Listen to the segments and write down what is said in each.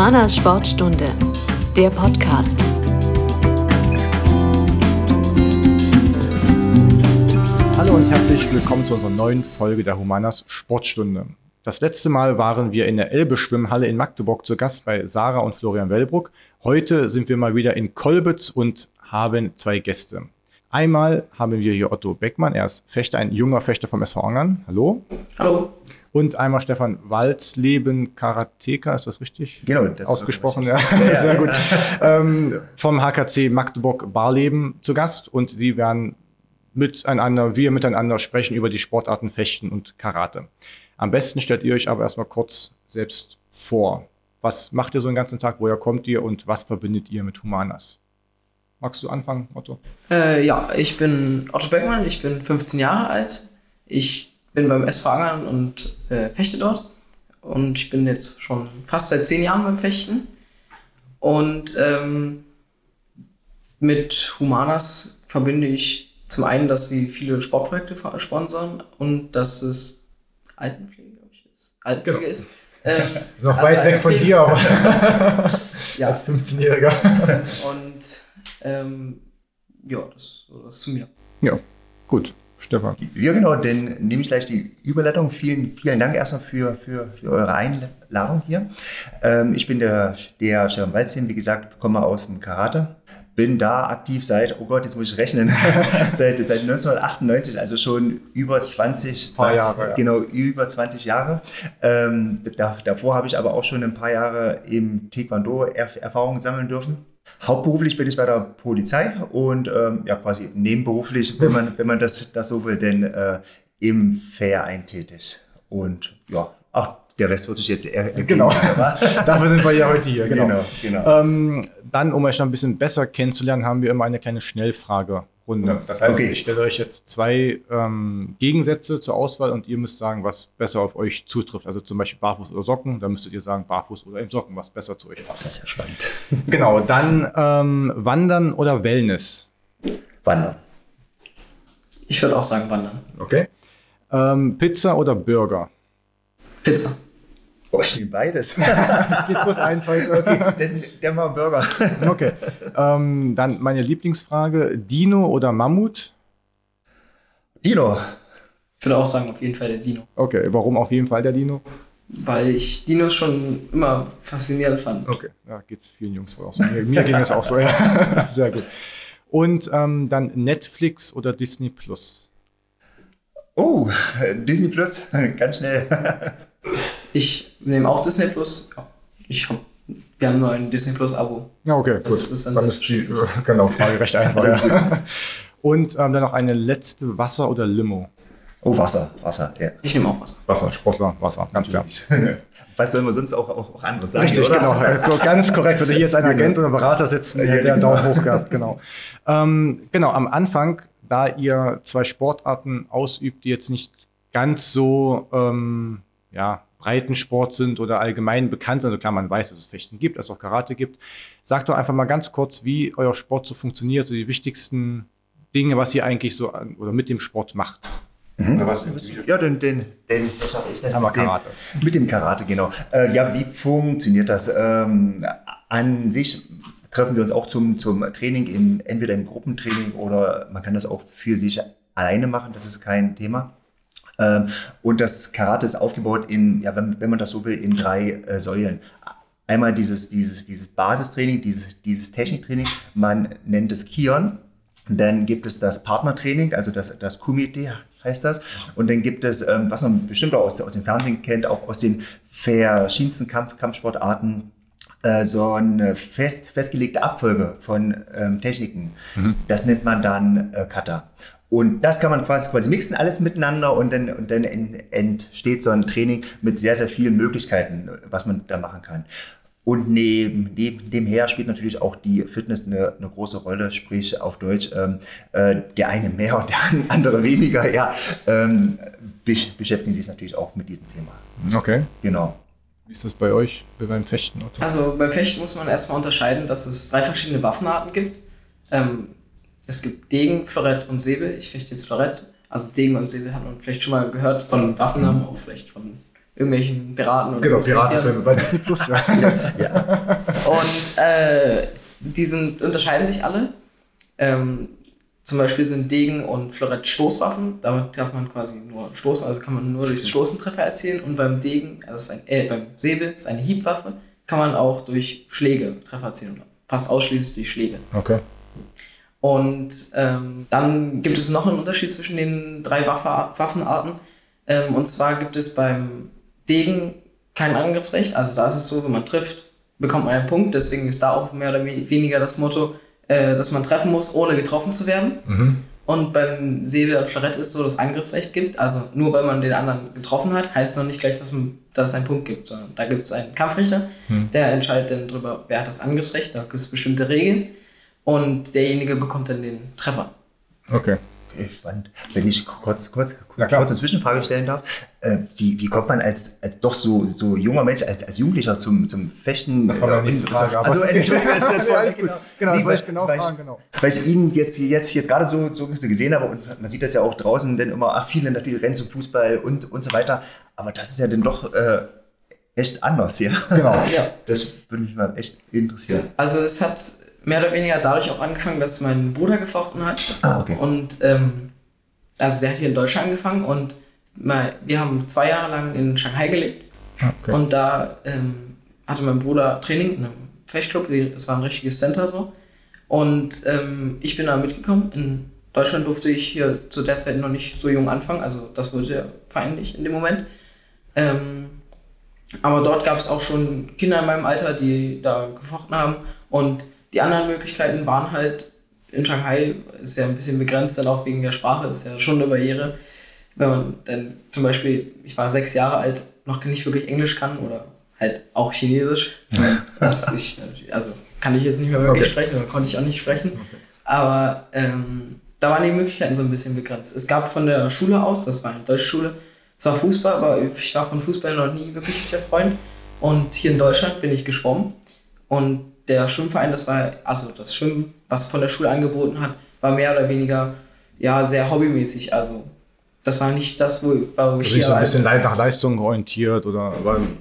Humanas Sportstunde, der Podcast. Hallo und herzlich willkommen zu unserer neuen Folge der Humanas Sportstunde. Das letzte Mal waren wir in der Elbe-Schwimmhalle in Magdeburg zu Gast bei Sarah und Florian Wellbruck. Heute sind wir mal wieder in Kolbitz und haben zwei Gäste. Einmal haben wir hier Otto Beckmann, er ist Fechter, ein junger Fechter vom SV Angern. Hallo. Hallo. Und einmal Stefan Walzleben Karateka, ist das richtig? Genau, das ausgesprochen, ja. ja. Sehr gut. ähm, vom HKC Magdeburg Barleben zu Gast und sie werden miteinander, wir miteinander sprechen über die Sportarten Fechten und Karate. Am besten stellt ihr euch aber erstmal kurz selbst vor. Was macht ihr so den ganzen Tag? Woher kommt ihr und was verbindet ihr mit Humanas? Magst du anfangen, Otto? Äh, ja, ich bin Otto Beckmann, ich bin 15 Jahre alt. Ich bin beim SV Angern und äh, fechte dort. Und ich bin jetzt schon fast seit zehn Jahren beim Fechten. Und ähm, mit Humanas verbinde ich zum einen, dass sie viele Sportprojekte sponsern und dass es Altenpflege, glaube ich, ist. Altenpflege genau. ist. Ähm, Noch also weit weg von dir, aber ja. als 15-Jähriger. und ähm, ja, das, das ist zu mir. Ja, gut. Stefan. Ja, genau, dann nehme ich gleich die Überleitung. Vielen, vielen Dank erstmal für, für, für eure Einladung hier. Ähm, ich bin der, der Stefan Walzin, wie gesagt, komme aus dem Karate. Bin da aktiv seit, oh Gott, jetzt muss ich rechnen, seit, seit 1998, also schon über 20, 20 Jahre, ja. genau, über 20 Jahre. Ähm, da, davor habe ich aber auch schon ein paar Jahre im Taekwondo Erfahrungen sammeln dürfen. Hauptberuflich bin ich bei der Polizei und ähm, ja quasi nebenberuflich, wenn man, wenn man das, das so will, denn äh, im Verein tätig. Und ja, ach, der Rest wird sich jetzt ergeben. Genau, dafür sind wir ja heute hier. Genau. genau, genau. Ähm, dann, um euch noch ein bisschen besser kennenzulernen, haben wir immer eine kleine Schnellfrage Runde. Das heißt, okay. ich stelle euch jetzt zwei ähm, Gegensätze zur Auswahl und ihr müsst sagen, was besser auf euch zutrifft. Also zum Beispiel Barfuß oder Socken. Da müsstet ihr sagen, Barfuß oder eben Socken, was besser zu euch passt. Das ist ja spannend. Genau, dann ähm, Wandern oder Wellness? Wandern. Ich würde auch sagen Wandern. Okay. Ähm, Pizza oder Burger? Pizza. Oh, ich nehme beides. es geht bloß eins heute. Okay. Der, der mal Burger. okay. Ähm, dann meine Lieblingsfrage: Dino oder Mammut? Dino. Ich würde auch sagen, auf jeden Fall der Dino. Okay, warum auf jeden Fall der Dino? Weil ich Dinos schon immer faszinierend fand. Okay, ja, geht es vielen Jungs wohl auch so. Mir, mir ging es auch so, ja. Sehr gut. Und ähm, dann Netflix oder Disney Plus? Oh, Disney Plus, ganz schnell. Ich nehme auch Disney Plus. Ich hab, wir haben nur ein Disney Plus Abo. Ja, okay, das gut. Ist dann, dann ist die genau, Frage recht einfach. ja. Und ähm, dann noch eine letzte Wasser oder Limo. Oh, Wasser, Wasser, ja. Ich nehme auch Wasser. Wasser, Sportler, Wasser, ganz klar. Was sollen wir sonst auch, auch, auch anderes sagen? Richtig, oder? genau. Also ganz korrekt. Würde hier jetzt ein genau. Agent oder Berater sitzen, ja, der genau. Daumen hoch gehabt, genau. Ähm, genau, am Anfang, da ihr zwei Sportarten ausübt, die jetzt nicht ganz so, ähm, ja, Breitensport sind oder allgemein bekannt sind. Also klar, man weiß, dass es Fechten gibt, dass es auch Karate gibt. Sagt doch einfach mal ganz kurz, wie euer Sport so funktioniert, so die wichtigsten Dinge, was ihr eigentlich so an, oder mit dem Sport macht. Mhm. Ja, den, den, den, was habe ich denn? Den, Karate. Mit dem Karate, genau. Äh, ja, wie funktioniert das? Ähm, an sich treffen wir uns auch zum, zum Training, im, entweder im Gruppentraining oder man kann das auch für sich alleine machen, das ist kein Thema. Ähm, und das Karate ist aufgebaut in, ja, wenn, wenn man das so will, in drei äh, Säulen. Einmal dieses, dieses, dieses Basistraining, dieses, dieses Techniktraining, man nennt es Kion. Dann gibt es das Partnertraining, also das, das Kumite heißt das. Und dann gibt es, ähm, was man bestimmt auch aus, aus dem Fernsehen kennt, auch aus den verschiedensten Kampf, Kampfsportarten, äh, so eine fest, festgelegte Abfolge von ähm, Techniken. Mhm. Das nennt man dann äh, Kata. Und das kann man quasi, quasi mixen, alles miteinander und dann, und dann entsteht so ein Training mit sehr, sehr vielen Möglichkeiten, was man da machen kann. Und neben, neben dem her spielt natürlich auch die Fitness eine, eine große Rolle, sprich auf Deutsch, ähm, äh, der eine mehr und der andere weniger, ja, ähm, beschäftigen sich natürlich auch mit diesem Thema. Okay. Genau. Wie ist das bei euch, beim Fechten? Otto? Also beim Fechten muss man erstmal unterscheiden, dass es drei verschiedene Waffenarten gibt. Ähm, es gibt Degen, Florett und Säbel. Ich fechte jetzt Florett. Also Degen und Säbel hat man vielleicht schon mal gehört von Waffennamen, auch vielleicht von irgendwelchen Piraten oder Genau. Piratenfilme bei Disney Plus. Ja. Und äh, die sind, unterscheiden sich alle. Ähm, zum Beispiel sind Degen und Florett Stoßwaffen. Damit darf man quasi nur stoßen, also kann man nur durchs Stoßen Treffer erzielen. Und beim Degen, also ein, äh, beim Säbel ist eine Hiebwaffe, kann man auch durch Schläge Treffer erzielen. Fast ausschließlich durch Schläge. Okay. Und ähm, dann gibt es noch einen Unterschied zwischen den drei Waffe Waffenarten. Ähm, und zwar gibt es beim Degen kein Angriffsrecht. Also da ist es so, wenn man trifft, bekommt man einen Punkt. Deswegen ist da auch mehr oder weniger das Motto, äh, dass man treffen muss, ohne getroffen zu werden. Mhm. Und beim Säbel und Florett ist es so, dass es Angriffsrecht gibt. Also nur weil man den anderen getroffen hat, heißt noch nicht gleich, dass, man, dass es einen Punkt gibt. Sondern da gibt es einen Kampfrichter, der entscheidet dann darüber, wer hat das Angriffsrecht. Da gibt es bestimmte Regeln. Und derjenige bekommt dann den Treffer. Okay. Okay, spannend. Wenn ich kurz, kurz, Na klar. kurz eine Zwischenfrage stellen darf, äh, wie, wie kommt man als, als doch so, so junger Mensch, als, als Jugendlicher zum, zum Fechten? Das war meine äh, nächste Frage, aber- Also, Entschuldigung, das, das Ja, war. Genau, das Nee, wollte ich weil- genau weil fragen, ich, genau. Weil ich ihn jetzt, jetzt, jetzt gerade so, so ein bisschen gesehen habe und man sieht das ja auch draußen, denn immer, ach, viele natürlich rennen zum Fußball und, und so weiter. Aber das ist ja dann doch äh, echt anders, ja? Genau. Ja. Das würde mich mal echt interessieren. Also es hat mehr oder weniger dadurch auch angefangen, dass mein Bruder gefochten hat. Ah, okay. Und ähm, also der hat hier in Deutschland angefangen und mal, wir haben zwei Jahre lang in Shanghai gelebt. Ah, Okay. Und da ähm, hatte mein Bruder Training in einem Fechtclub, es war ein richtiges Center so. Und ähm, ich bin da mitgekommen. In Deutschland durfte ich hier zu der Zeit noch nicht so jung anfangen, also das wurde ja feindlich in dem Moment. Ähm, aber dort gab es auch schon Kinder in meinem Alter, die da gefochten haben. Und die anderen Möglichkeiten waren halt in Shanghai, ist ja ein bisschen begrenzt, dann auch wegen der Sprache, ist ja schon eine Barriere. Wenn man dann zum Beispiel, ich war sechs Jahre alt, noch nicht wirklich Englisch kann oder halt auch Chinesisch. Ich, also kann ich jetzt nicht mehr wirklich Okay. sprechen oder konnte ich auch nicht sprechen. Aber ähm, da waren die Möglichkeiten so ein bisschen begrenzt. Es gab von der Schule aus, das war eine deutsche Schule, zwar Fußball, aber ich war von Fußball noch nie wirklich der Freund. Und hier in Deutschland bin ich geschwommen. Und der Schwimmverein, das war, also das Schwimmen, was von der Schule angeboten hat, war mehr oder weniger ja sehr hobbymäßig. Also das war nicht das, wo, wo ich Also hier so ein bisschen Lei- nach Leistung orientiert oder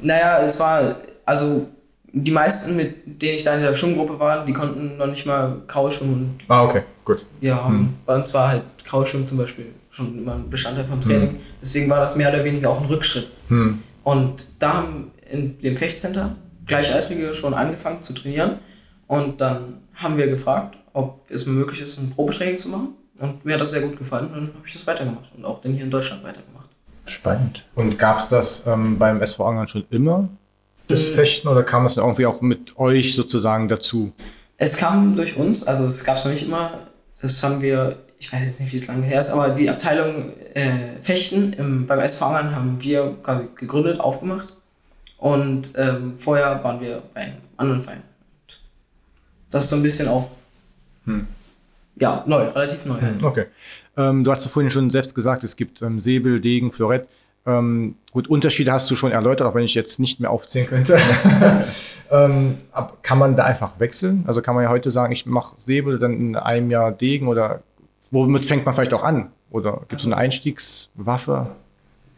naja, es war, also die meisten, mit denen ich da in der Schwimmgruppe war, die konnten noch nicht mal Kraulschwimmen und Ah, okay, gut. ja, Hm. bei uns war halt Kraulschwimmen zum Beispiel schon immer ein Bestandteil vom Training. Deswegen war das mehr oder weniger auch ein Rückschritt. Hm. Und da haben in dem Fechtcenter Gleichaltrige schon angefangen zu trainieren. Und dann haben wir gefragt, ob es möglich ist, ein Probetraining zu machen. Und mir hat das sehr gut gefallen. Und dann habe ich das weitergemacht und auch dann hier in Deutschland weitergemacht. Spannend. Und gab es das ähm, beim SV Angern schon immer, das Fechten, oder kam das irgendwie auch mit euch sozusagen dazu? Es kam durch uns, also es gab es noch nicht immer, das haben wir, ich weiß jetzt nicht, wie es lange her ist, aber die Abteilung äh, Fechten im, beim SV Angern haben wir quasi gegründet, aufgemacht. Und ähm, vorher waren wir bei einem anderen Verein. Und das ist so ein bisschen auch, ja, neu, relativ neu. halt. Okay. Ähm, du hast ja vorhin schon selbst gesagt, es gibt ähm, Säbel, Degen, Florett. Ähm, gut, Unterschiede hast du schon erläutert, auch wenn ich jetzt nicht mehr aufzählen könnte. ähm, kann man da einfach wechseln? Also kann man ja heute sagen, ich mache Säbel, dann in einem Jahr Degen oder womit fängt man vielleicht auch an? Oder gibt es eine Einstiegswaffe?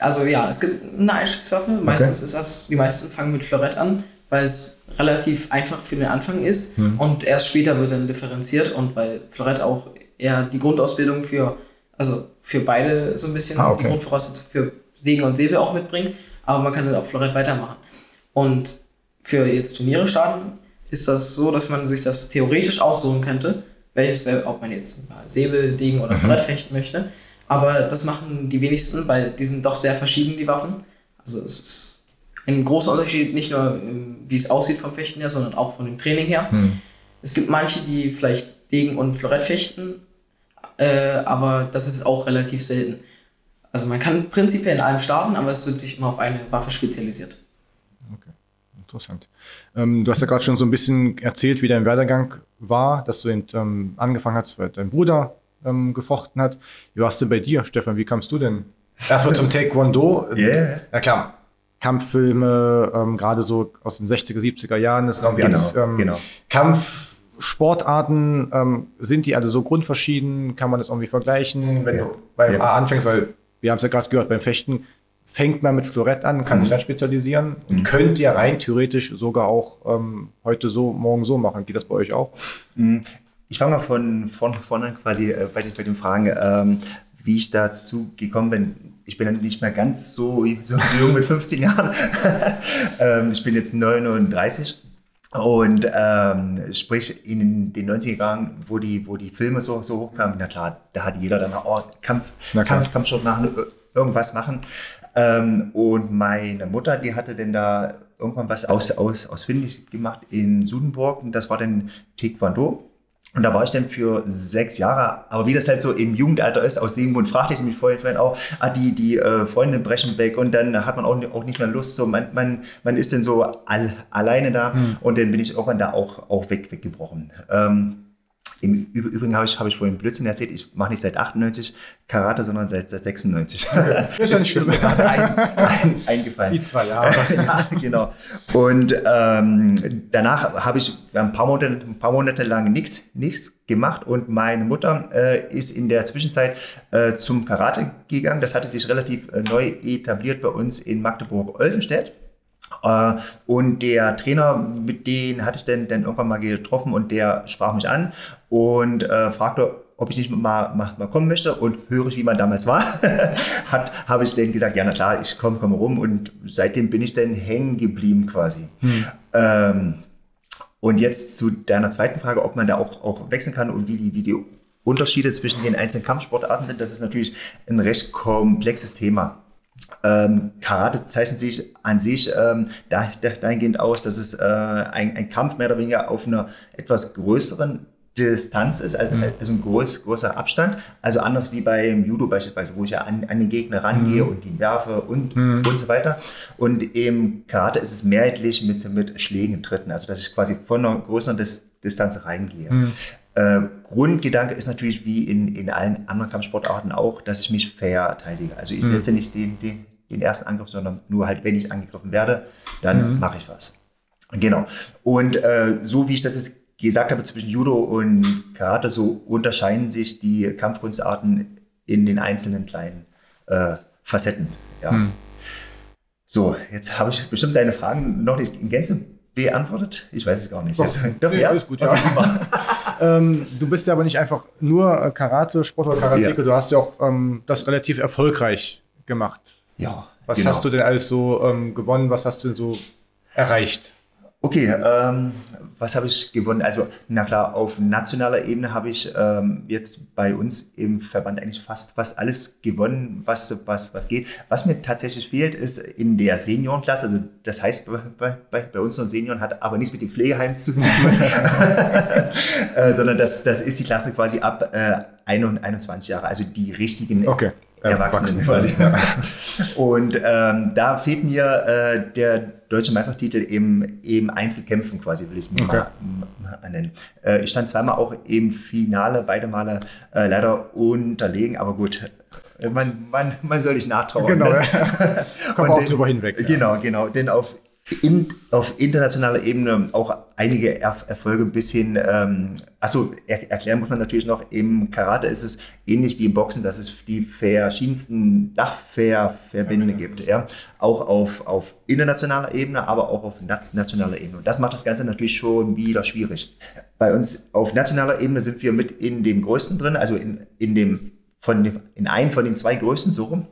Also ja, es gibt eine Einstiegswaffe. Meistens ist das, die meisten fangen mit Florett an, weil es relativ einfach für den Anfang ist und erst später wird dann differenziert und weil Florett auch eher die Grundausbildung für, also für beide so ein bisschen Ah, okay. die Grundvoraussetzung für Degen und Säbel auch mitbringt, aber man kann dann auch Florett weitermachen. Und für jetzt Turniere starten ist das so, dass man sich das theoretisch aussuchen könnte, welches, ob man jetzt Säbel, Degen oder Florett fechten möchte. Aber das machen die wenigsten, weil die sind doch sehr verschieden, die Waffen. Also es ist ein großer Unterschied, nicht nur ähm, wie es aussieht vom Fechten her, sondern auch von dem Training her. Es gibt manche, die vielleicht Degen und Florett fechten, äh, aber das ist auch relativ selten. Also man kann prinzipiell in allem starten, aber es wird sich immer auf eine Waffe spezialisiert. Interessant. Ähm, du hast ja gerade schon so ein bisschen erzählt, wie dein Werdegang war, dass du eben, ähm, angefangen hast, weil dein Bruder ähm, gefochten hat. Wie war es denn bei dir, Stefan? Wie kamst du denn? Erstmal zum Taekwondo. Yeah. Ja klar, Kampffilme, ähm, gerade so aus den 60er, 70er Jahren, das sind irgendwie Genau, alles ähm, genau. Kampfsportarten. Ähm, sind die alle so grundverschieden? Kann man das irgendwie vergleichen? Wenn Ja. du beim Ja. A anfängst, weil wir haben es ja gerade gehört, beim Fechten fängt man mit Florett an, kann sich dann spezialisieren und könnt ihr rein theoretisch sogar auch ähm, heute so, morgen so machen. Geht das bei euch auch? Ich fange mal von vorne an quasi äh, bei, den- bei den Fragen, ähm, wie ich dazu gekommen bin. Ich bin dann nicht mehr ganz so, so, so jung mit 15 Jahren. ähm, ich bin jetzt 39. Und ähm, sprich in den 90er Jahren, wo die, wo die Filme so, so hochkamen, na klar, da hat jeder dann oh, Kampf. Kampf, Kampfsport machen, ir- irgendwas machen. Ähm, und meine Mutter, die hatte denn da irgendwann was aus, aus, ausfindig gemacht in Sudenburg. Und das war dann Taekwondo. Und da war ich dann für sechs Jahre, aber wie das halt so im Jugendalter ist, aus dem Grund fragte ich mich vorhin, auch, ah, die, die äh, Freunde brechen weg und dann hat man auch, auch nicht mehr Lust, so man, man, man ist dann so all, alleine da. Und dann bin ich irgendwann da auch, auch weg, weggebrochen. Ähm, im Übrigen habe ich, habe ich vorhin Blödsinn erzählt, ich mache nicht seit 98 Karate, sondern seit, seit 96. Ist ja nicht ist mir gerade ein, ein, eingefallen. Die zwei Jahre. ja, genau. Und ähm, danach habe ich ein paar Monate, ein paar Monate lang nichts nichts gemacht und meine Mutter äh, ist in der Zwischenzeit äh, zum Karate gegangen. Das hatte sich relativ äh, neu etabliert bei uns in Magdeburg-Olvenstedt. Äh, und der Trainer, mit dem hatte ich dann, dann irgendwann mal getroffen und der sprach mich an und äh, fragte, ob ich nicht mal, mal, mal kommen möchte und höre ich, wie man damals war, hat, habe ich dann gesagt, ja, na klar, ich komme, komme rum und seitdem bin ich dann hängen geblieben quasi. Ähm, und jetzt zu deiner zweiten Frage, ob man da auch, auch wechseln kann und wie die, wie die Unterschiede zwischen den einzelnen Kampfsportarten sind, das ist natürlich ein recht komplexes Thema. Ähm, Karate zeichnet sich an sich ähm, da, da, dahingehend aus, dass es äh, ein, ein Kampf mehr oder weniger auf einer etwas größeren Distanz ist, also, also ein groß, großer Abstand. Also anders wie beim Judo beispielsweise, wo ich ja an, an den Gegner rangehe und ihn werfe und, und so weiter. Und im Karate ist es mehrheitlich mit, mit Schlägen, Tritten, also dass ich quasi von einer größeren Dis Distanz reingehe. Äh, Grundgedanke ist natürlich wie in, in allen anderen Kampfsportarten auch, dass ich mich verteidige. Also ich setze nicht den, den, den ersten Angriff, sondern nur halt, wenn ich angegriffen werde, dann mache ich was. Genau. Und äh, so wie ich das jetzt gesagt habe, zwischen Judo und Karate, so unterscheiden sich die Kampfkunstarten in den einzelnen kleinen äh, Facetten. Ja. So, jetzt habe ich bestimmt deine Fragen noch nicht in Gänze beantwortet. Ich weiß es gar nicht. Jetzt, Nee, alles gut, ja. Ähm, du bist ja aber nicht einfach nur äh, Karate-Sport oder Karateke, Ja. du hast ja auch ähm, das relativ erfolgreich gemacht. Ja, Was genau. hast du denn alles so ähm, gewonnen? Was hast du denn so erreicht? Okay, ähm, was habe ich gewonnen? Also, na klar, auf nationaler Ebene habe ich ähm, jetzt bei uns im Verband eigentlich fast, fast alles gewonnen, was, was, was geht. Was mir tatsächlich fehlt, ist in der Seniorenklasse, also das heißt bei, bei, bei uns nur Senioren, hat aber nichts mit dem Pflegeheim zu, zu tun, äh, sondern das, das ist die Klasse quasi ab äh, 21 Jahre, also die richtigen Okay. Erwachsenen Erwachsene, quasi. Und ähm, da fehlt mir äh, der deutsche Meistertitel im, im Einzelkämpfen quasi, will ich es Okay. mal, nennen. Äh, ich stand zweimal auch im Finale, beide Male äh, leider unterlegen, aber gut. Man, man, man soll nicht nachtrauern. Genau, ne? Und auch drüber hinweg, ja. Genau, genau. Denn auf, in, auf internationaler Ebene auch einige er Erfolge bis hin, ähm, achso, er erklären muss man natürlich noch, im Karate ist es ähnlich wie im Boxen, dass es die verschiedensten Dachverbände gibt. Ja? Auch auf, auf internationaler Ebene, aber auch auf nat- nationaler Ebene. Und das macht das Ganze natürlich schon wieder schwierig. Bei uns auf nationaler Ebene sind wir mit in dem größten drin, also in, in dem von dem, in einem von den zwei größten so rum.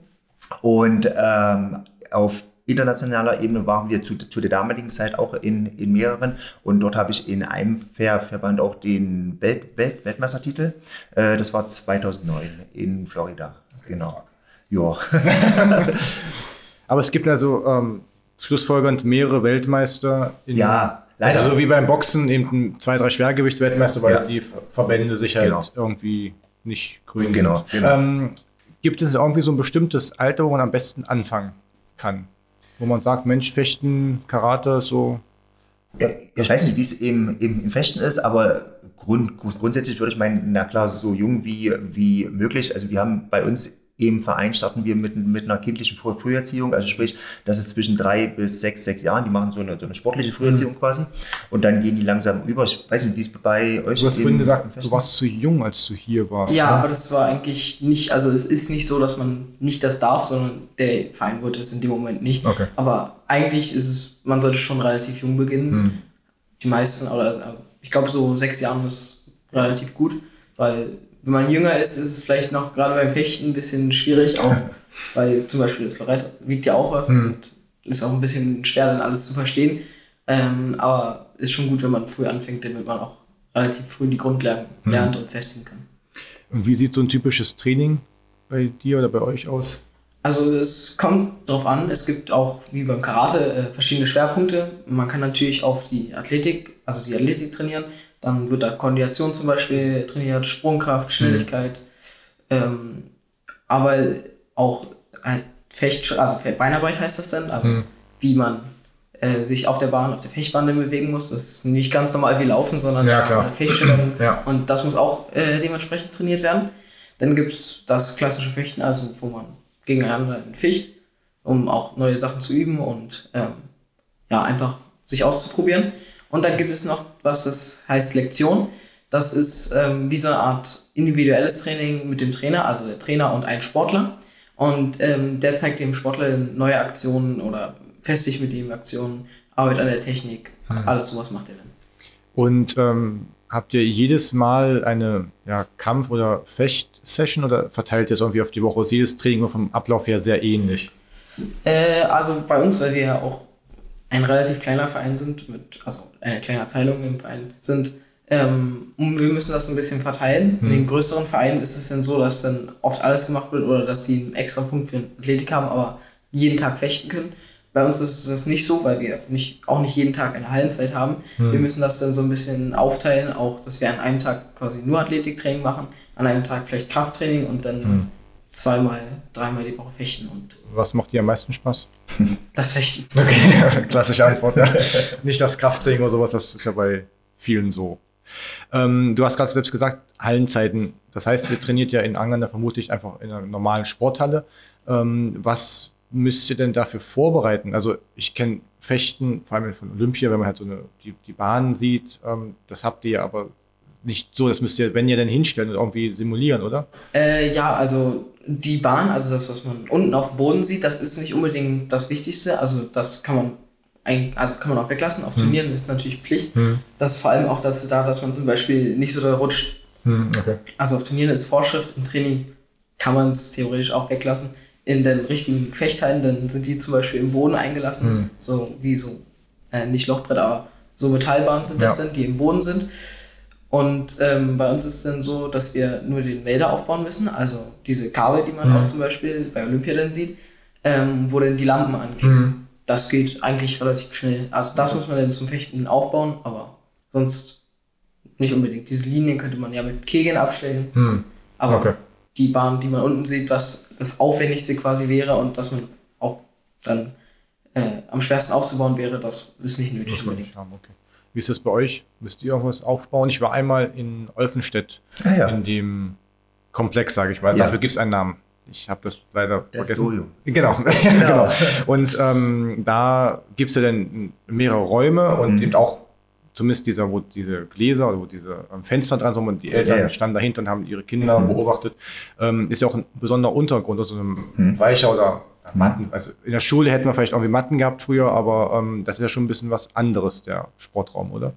Und ähm, auf internationaler Ebene waren wir zu, zu der damaligen Zeit auch in, in mehreren. Und dort habe ich in einem Ver Verband auch den Welt Welt Weltmeistertitel. Äh, das war 2009 in Florida. Genau. Ja. Aber es gibt also ähm, schlussfolgernd mehrere Weltmeister. In, Ja, leider. Also so wie beim Boxen eben zwei, drei Schwergewichtsweltmeister, weil Ja. die Verbände sich halt Genau. irgendwie nicht grün Genau, sind. genau. Ähm, gibt es irgendwie so ein bestimmtes Alter, wo man am besten anfangen kann? Wo man sagt, Mensch, Fechten, Karate, so. Ja, ich weiß nicht, wie es im, im, im Fechten ist, aber grund, grund, grundsätzlich würde ich meinen, na klar, so jung wie, wie möglich. Also wir haben bei uns im Verein starten wir mit, mit einer kindlichen Früh Früherziehung, also sprich, das ist zwischen drei bis sechs, sechs Jahren, die machen so eine, so eine sportliche Früherziehung mhm. quasi und dann gehen die langsam über. Ich weiß nicht, wie es bei euch ist. Du hast vorhin gesagt, du warst zu jung, als du hier warst. Ja, ne? aber das war eigentlich nicht, also es ist nicht so, dass man nicht das darf, sondern der Verein wird es in dem Moment nicht. Okay. Aber eigentlich ist es, man sollte schon relativ jung beginnen. Mhm. Die meisten, oder also, ich glaube so sechs Jahren ist relativ gut, weil wenn man jünger ist, ist es vielleicht noch gerade beim Fechten ein bisschen schwierig, auch weil zum Beispiel das Florett wiegt ja auch was mhm. und ist auch ein bisschen schwer, dann alles zu verstehen. Ähm, aber ist schon gut, wenn man früh anfängt, damit man auch relativ früh die Grundlagen mhm. lernt und festigen kann. Und wie sieht so ein typisches Training bei dir oder bei euch aus? Also es kommt darauf an, es gibt auch wie beim Karate äh, verschiedene Schwerpunkte. Man kann natürlich auf die Athletik, also die Athletik trainieren, dann wird da Koordination zum Beispiel trainiert, Sprungkraft, Schnelligkeit. Mhm. Ähm, aber auch Fecht, also Beinarbeit heißt das dann, also mhm. wie man äh, sich auf der Bahn, auf der Fechtbahn bewegen muss. Das ist nicht ganz normal wie Laufen, sondern ja, Fechtstellung. ja. Und das muss auch äh, dementsprechend trainiert werden. Dann gibt es das klassische Fechten, also wo man gegeneinander ficht, um auch neue Sachen zu üben und ähm, ja, einfach sich auszuprobieren. Und dann gibt es noch was, das heißt Lektion. Das ist ähm, wie so eine Art individuelles Training mit dem Trainer, also der Trainer und ein Sportler. Und ähm, der zeigt dem Sportler neue Aktionen oder festigt mit ihm Aktionen, arbeitet an der Technik, hm. alles sowas macht er dann. Und ähm, habt ihr jedes Mal eine ja, Kampf- oder Fecht-Session oder verteilt ihr es irgendwie auf die Woche? Ist jedes Training vom Ablauf her sehr ähnlich? Äh, also bei uns, weil wir ja auch ein relativ kleiner Verein sind, mit, also eine kleine Abteilung im Verein sind, ähm, wir müssen das ein bisschen verteilen. Mhm. In den größeren Vereinen ist es dann so, dass dann oft alles gemacht wird oder dass sie einen extra Punkt für Athletik haben, aber jeden Tag fechten können. Bei uns ist das nicht so, weil wir nicht, auch nicht jeden Tag eine Hallenzeit haben. Mhm. Wir müssen das dann so ein bisschen aufteilen, auch dass wir an einem Tag quasi nur Athletiktraining machen, an einem Tag vielleicht Krafttraining und dann mhm. Zweimal, dreimal die Woche fechten. Und Was macht dir am meisten Spaß? Das Fechten. Okay, klassische Antwort. Ja. Nicht das Krafttraining oder sowas, das ist ja bei vielen so. Ähm, du hast gerade selbst gesagt, Hallenzeiten. Das heißt, ihr trainiert ja in Angern vermutlich einfach in einer normalen Sporthalle. Ähm, was müsst ihr denn dafür vorbereiten? Also ich kenne Fechten, vor allem von Olympia, wenn man halt so eine, die, die Bahn sieht, ähm, das habt ihr aber nicht so, das müsst ihr, wenn ihr denn hinstellen und irgendwie simulieren, oder? Äh, ja, also die Bahn, also das, was man unten auf dem Boden sieht, das ist nicht unbedingt das Wichtigste. Also das kann man also kann man auch weglassen. Auf hm. Turnieren hm. ist natürlich Pflicht. Hm. Das ist vor allem auch dazu da, dass man zum Beispiel nicht so da rutscht. Hm, okay. Also auf Turnieren ist Vorschrift, im Training kann man es theoretisch auch weglassen. In den richtigen Fechtteilen, dann sind die zum Beispiel im Boden eingelassen, hm. so wie so, äh, nicht Lochbrett, aber so Metallbahnen sind das ja. dann, die im Boden sind. Und ähm, bei uns ist es dann so, dass wir nur den Melder aufbauen müssen, also diese Kabel, die man mhm. auch zum Beispiel bei Olympia dann sieht, ähm, wo dann die Lampen angehen. Mhm. Das geht eigentlich relativ schnell. Also das muss man dann zum Fechten aufbauen, aber sonst nicht unbedingt. Diese Linien könnte man ja mit Kegeln abstellen, mhm. aber okay. die Bahn, die man unten sieht, was das Aufwendigste quasi wäre und was man auch dann äh, am schwersten aufzubauen wäre, das ist nicht nötig unbedingt. Okay. Wie ist das bei euch? Müsst ihr irgendwas aufbauen? Ich war einmal in Olfenstedt, ah, ja. in dem Komplex, sage ich mal. Ja. Dafür gibt es einen Namen. Ich habe das leider das vergessen. Genau. genau. genau. Und ähm, da gibt es ja dann mehrere Räume mhm. und eben auch zumindest dieser, wo diese Gläser oder wo diese Fenster dran sind und die Eltern ja, ja. standen dahinter und haben ihre Kinder mhm. beobachtet, ähm, ist ja auch ein besonderer Untergrund, also ein mhm. weicher oder Matten. Also in der Schule hätten wir vielleicht irgendwie Matten gehabt früher, aber ähm, das ist ja schon ein bisschen was anderes, der Sportraum, oder?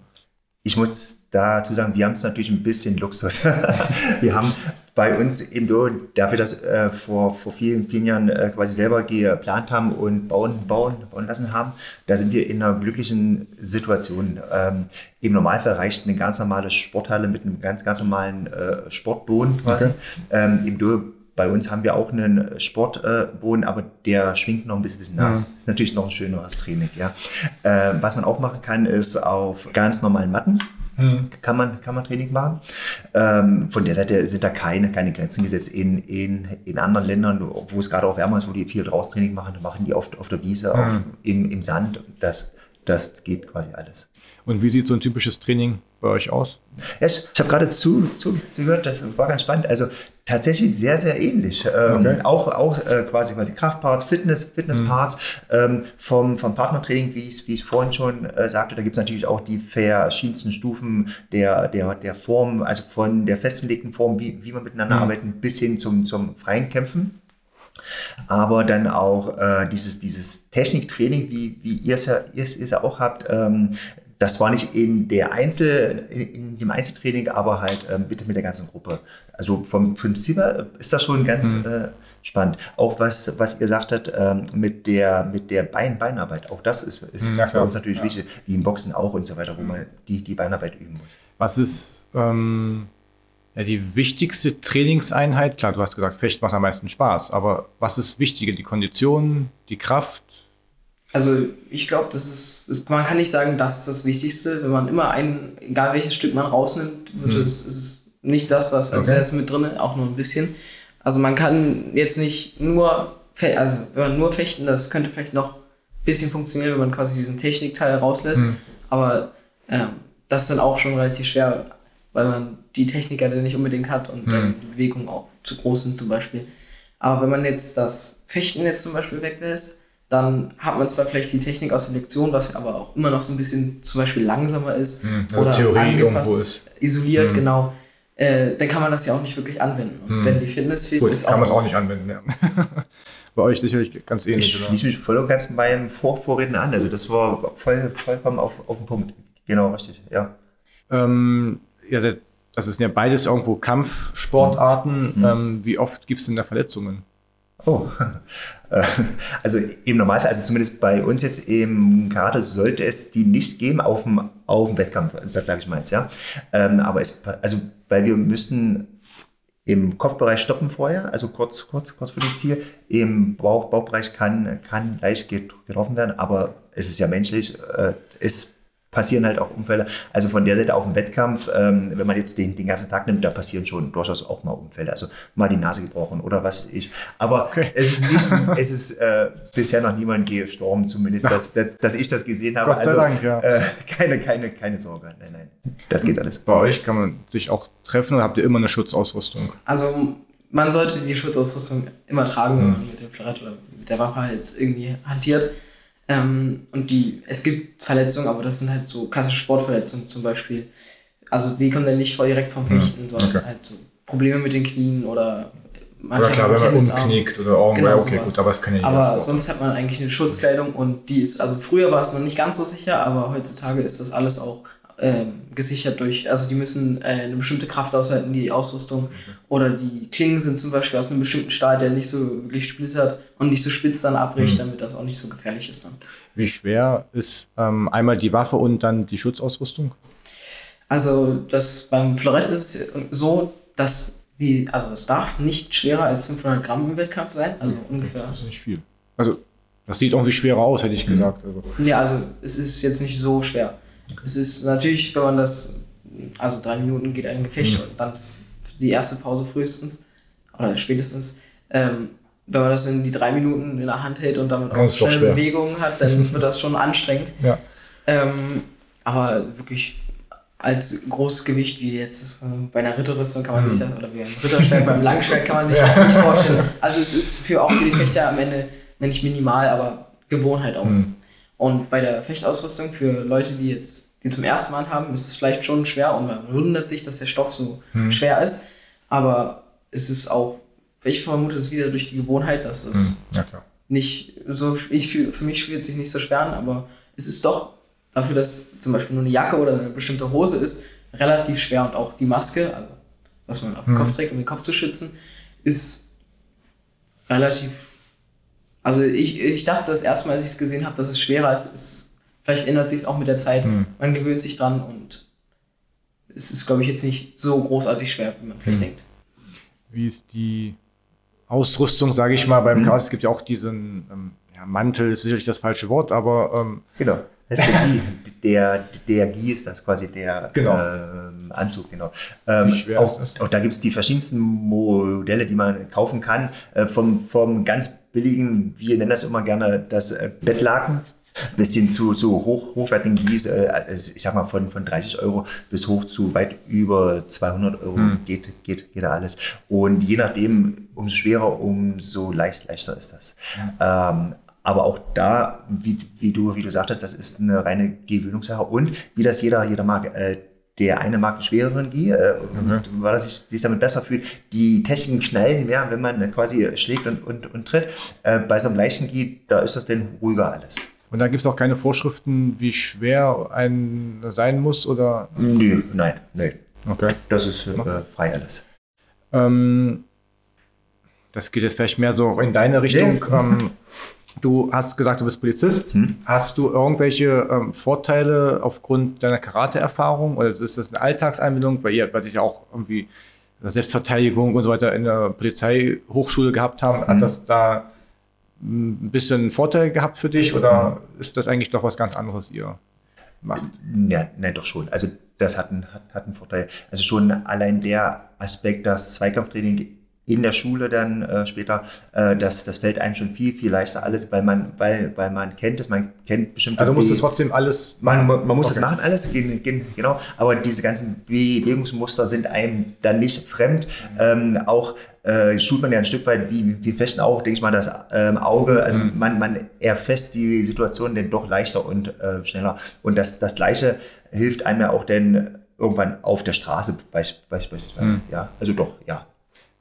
Ich muss dazu sagen, wir haben es natürlich ein bisschen Luxus. wir haben bei uns eben so, da wir das äh, vor, vor vielen, vielen Jahren äh, quasi selber geplant haben und bauen, bauen, bauen lassen haben, da sind wir in einer glücklichen Situation. Ähm, Im Normalfall reicht eine ganz normale Sporthalle mit einem ganz, ganz normalen äh, Sportboden quasi. Okay. Ähm, eben bei uns haben wir auch einen Sportboden, aber der schwingt noch ein bisschen nass. Ja. Das ist natürlich noch ein schöneres Training, ja. Äh, was man auch machen kann, ist auf ganz normalen Matten. Mhm. Kann, man, kann man Training machen. Ähm, von der Seite sind da keine, keine Grenzen gesetzt. In, in, in anderen Ländern, wo es gerade auch wärmer ist, wo die viel draußen Training machen, machen die oft auf der Wiese, mhm. auf, im, im Sand. Das das geht quasi alles. Und wie sieht so ein typisches Training bei euch aus? Ja, ich, ich habe gerade zu, zu, zugehört, das war ganz spannend. Also tatsächlich sehr, sehr ähnlich. Ähm, okay. Auch, auch äh, quasi, quasi Kraftparts, Fitness, Fitnessparts. Mhm. Ähm, vom, vom Partnertraining, wie ich es vorhin schon äh, sagte, da gibt es natürlich auch die verschiedensten Stufen der, der, der Form, also von der festgelegten Form, wie, wie man miteinander mhm. arbeitet, bis hin zum, zum freien Kämpfen aber dann auch äh, dieses, dieses Techniktraining, wie, wie ihr es ja, ja auch habt, ähm, das war nicht in der Einzel, in, dem Einzeltraining, aber halt ähm, bitte mit der ganzen Gruppe. Also vom Prinzip her ist das schon ganz mhm. äh, spannend. Auch was, was ihr gesagt habt ähm, mit der, mit der Bein Beinarbeit, auch das ist, ist ja, bei uns natürlich ja. wichtig, wie im Boxen auch und so weiter, wo man die, die Beinarbeit üben muss. Was ist ähm, ja, die wichtigste Trainingseinheit? Klar, du hast gesagt, Fecht macht am meisten Spaß, aber was ist wichtiger? Die Kondition, die Kraft? Also ich glaube, das ist, ist, man kann nicht sagen, das ist das Wichtigste. Wenn man immer ein, egal welches Stück man rausnimmt, wird hm. es, ist nicht das, was, als okay. wäre es mit drin, auch nur ein bisschen. Also man kann jetzt nicht nur, also wenn man nur fechten, das könnte vielleicht noch ein bisschen funktionieren, wenn man quasi diesen Technikteil rauslässt. Hm. Aber ähm, das ist dann auch schon relativ schwer, weil man die Techniker dann nicht unbedingt hat und hm. dann die Bewegungen auch zu groß sind zum Beispiel. Aber wenn man jetzt das Fechten jetzt zum Beispiel weglässt, dann hat man zwar vielleicht die Technik aus der Lektion, was aber auch immer noch so ein bisschen zum Beispiel langsamer ist hm, also oder Theorie angepasst, ist. isoliert, hm. genau. Äh, dann kann man das ja auch nicht wirklich anwenden. Und hm. wenn die Fitness fehlt, Gut, ist kann man es auch nicht anwenden. Ja. Bei euch sicherlich ganz ähnlich. Ich schließe mich voll und ganz beim Vorvorredner an. Also das war voll, vollkommen auf, auf den Punkt. Genau, richtig, ja. Ähm, ja, das ist ja beides irgendwo Kampfsportarten. Mhm. Ähm, wie oft gibt es denn da Verletzungen? Oh, äh, also im Normalfall, also zumindest bei uns jetzt im Kader sollte es die nicht geben auf dem, auf dem Wettkampf, das ist glaube ich meins, ja. Ähm, aber es, also, weil wir müssen im Kopfbereich stoppen vorher, also kurz, kurz, kurz vor dem Ziel. Im Bauch, Bauchbereich kann, kann leicht getroffen werden, aber es ist ja menschlich, äh, ist passieren halt auch Unfälle. Also von der Seite auf dem Wettkampf, ähm, wenn man jetzt den, den ganzen Tag nimmt, da passieren schon durchaus auch mal Unfälle. Also mal die Nase gebrochen oder was ich. Aber okay. es ist nicht, es ist äh, bisher noch niemand gestorben, zumindest, dass, dass ich das gesehen habe. Gott sei also, Dank, ja. Äh, keine, keine, keine Sorge. Nein, nein. Das geht alles. Bei euch kann man sich auch treffen oder habt ihr immer eine Schutzausrüstung? Also man sollte die Schutzausrüstung immer tragen, wenn man mit dem Florett oder mit der Waffe halt irgendwie hantiert. Ähm, und die, es gibt Verletzungen, aber das sind halt so klassische Sportverletzungen zum Beispiel. Also die kommen dann nicht vor direkt vom hm, Fechten, sondern okay. halt so Probleme mit den Knien oder manchmal oder klar, wenn man umknickt oder Augen, genau, okay, sowas. gut, aber das kann ja Aber sonst hat man eigentlich eine Schutzkleidung und die ist, also früher war es noch nicht ganz so sicher, aber heutzutage ist das alles auch ähm, gesichert durch, also die müssen äh, eine bestimmte Kraft aushalten, die Ausrüstung. Mhm. Oder die Klingen sind zum Beispiel aus einem bestimmten Stahl, der nicht so wirklich splittert und nicht so spitz dann abbricht, mhm. damit das auch nicht so gefährlich ist dann. Wie schwer ist ähm, einmal die Waffe und dann die Schutzausrüstung? Also das, beim Florett ist es so, dass die, also es darf nicht schwerer als 500 Gramm im Wettkampf sein, also okay, ungefähr. Das ist nicht viel. Also das sieht irgendwie schwerer aus, hätte ich mhm. gesagt. Also. Ja, also es ist jetzt nicht so schwer. Es ist natürlich, wenn man das, also drei Minuten geht ein Gefecht mhm. und dann ist die erste Pause frühestens oder spätestens. Ähm, wenn man das in die drei Minuten in der Hand hält und damit auch schnelle Bewegungen hat, dann wird das schon anstrengend. Ja. Ähm, aber wirklich als großes Gewicht wie jetzt äh, bei einer Ritterrüstung kann man mhm. sich das, oder wie ein Ritterschwert beim Langschwert kann man sich das nicht vorstellen. Also es ist für auch für die Fechter am Ende, wenn nicht minimal, aber Gewohnheit auch. Mhm. Und bei der Fechtausrüstung für Leute, die jetzt die zum ersten Mal haben, ist es vielleicht schon schwer und man wundert sich, dass der Stoff so hm. schwer ist. Aber es ist auch, ich vermute es wieder durch die Gewohnheit, dass es hm. ja, nicht so, ich, für mich fühlt es sich nicht so schwer an, aber es ist doch dafür, dass zum Beispiel nur eine Jacke oder eine bestimmte Hose ist, relativ schwer und auch die Maske, also was man auf dem hm. Kopf trägt, um den Kopf zu schützen, ist relativ also ich, ich dachte das erste Mal, als ich es gesehen habe, dass es schwerer ist. ist vielleicht ändert sich es auch mit der Zeit. Mhm. Man gewöhnt sich dran und es ist, glaube ich, jetzt nicht so großartig schwer, wie man vielleicht mhm. denkt. Wie ist die Ausrüstung, sage ich mal, beim mhm. Chaos? Es gibt ja auch diesen ähm, ja, Mantel, ist sicherlich das falsche Wort, aber. Ähm, genau. Das ist der Gi. Der, der Gi ist das quasi der genau. ähm, Anzug, genau. Ähm, Wie schwer auch, ist das? Auch da gibt es die verschiedensten Modelle, die man kaufen kann. Äh, vom, vom ganz billigen, wir nennen das immer gerne das äh, Bettlaken. bis hin zu, zu hoch, hochwertigen Gieß, äh, ich sag mal von, von 30 Euro bis hoch zu weit über 200 Euro hm. geht, geht, geht da alles. Und je nachdem, umso schwerer, umso leicht, leichter ist das. Hm. Ähm, aber auch da, wie, wie, du, wie du sagtest, das ist eine reine Gewöhnungssache und wie das jeder, jeder mag. Äh, der eine mag einen schwereren Gi, äh, mhm. weil er sich, sich damit besser fühlt. Die Techniken knallen mehr, wenn man quasi schlägt und, und, und tritt. Äh, bei so einem leichten Gi, da ist das dann ruhiger alles. Und da gibt es auch keine Vorschriften, wie schwer ein sein muss, oder? Nö, nein, nein. Okay. Das ist äh, frei alles. Ähm, das geht jetzt vielleicht mehr so in deine Richtung. Ja. Ähm, Du hast gesagt, du bist Polizist. Hm. Hast du irgendwelche ähm, Vorteile aufgrund deiner Karate-Erfahrung oder ist das eine Alltagsanwendung, weil ihr, weil ich ja auch irgendwie Selbstverteidigung und so weiter in der Polizeihochschule gehabt haben, hm. hat das da ein bisschen Vorteil gehabt für dich oder ist das eigentlich doch was ganz anderes, ihr macht? Ja, nein, doch schon. Also das hat einen, hat, hat einen Vorteil. Also schon allein der Aspekt, dass Zweikampftraining in der Schule dann äh, später, äh, das, das fällt einem schon viel, viel leichter alles, weil man, weil, weil man kennt es, man kennt bestimmte. Also du musst es trotzdem alles machen. Man, man muss okay. das machen, alles, genau. Aber diese ganzen Bewegungsmuster sind einem dann nicht fremd. Ähm, auch äh, schult man ja ein Stück weit wie, wie festen auch, denke ich mal, das ähm, Auge. Also mhm. man, man erfasst die Situation dann doch leichter und äh, schneller. Und das, das Gleiche hilft einem ja auch dann irgendwann auf der Straße beispielsweise. Mhm. Ja, also doch, ja.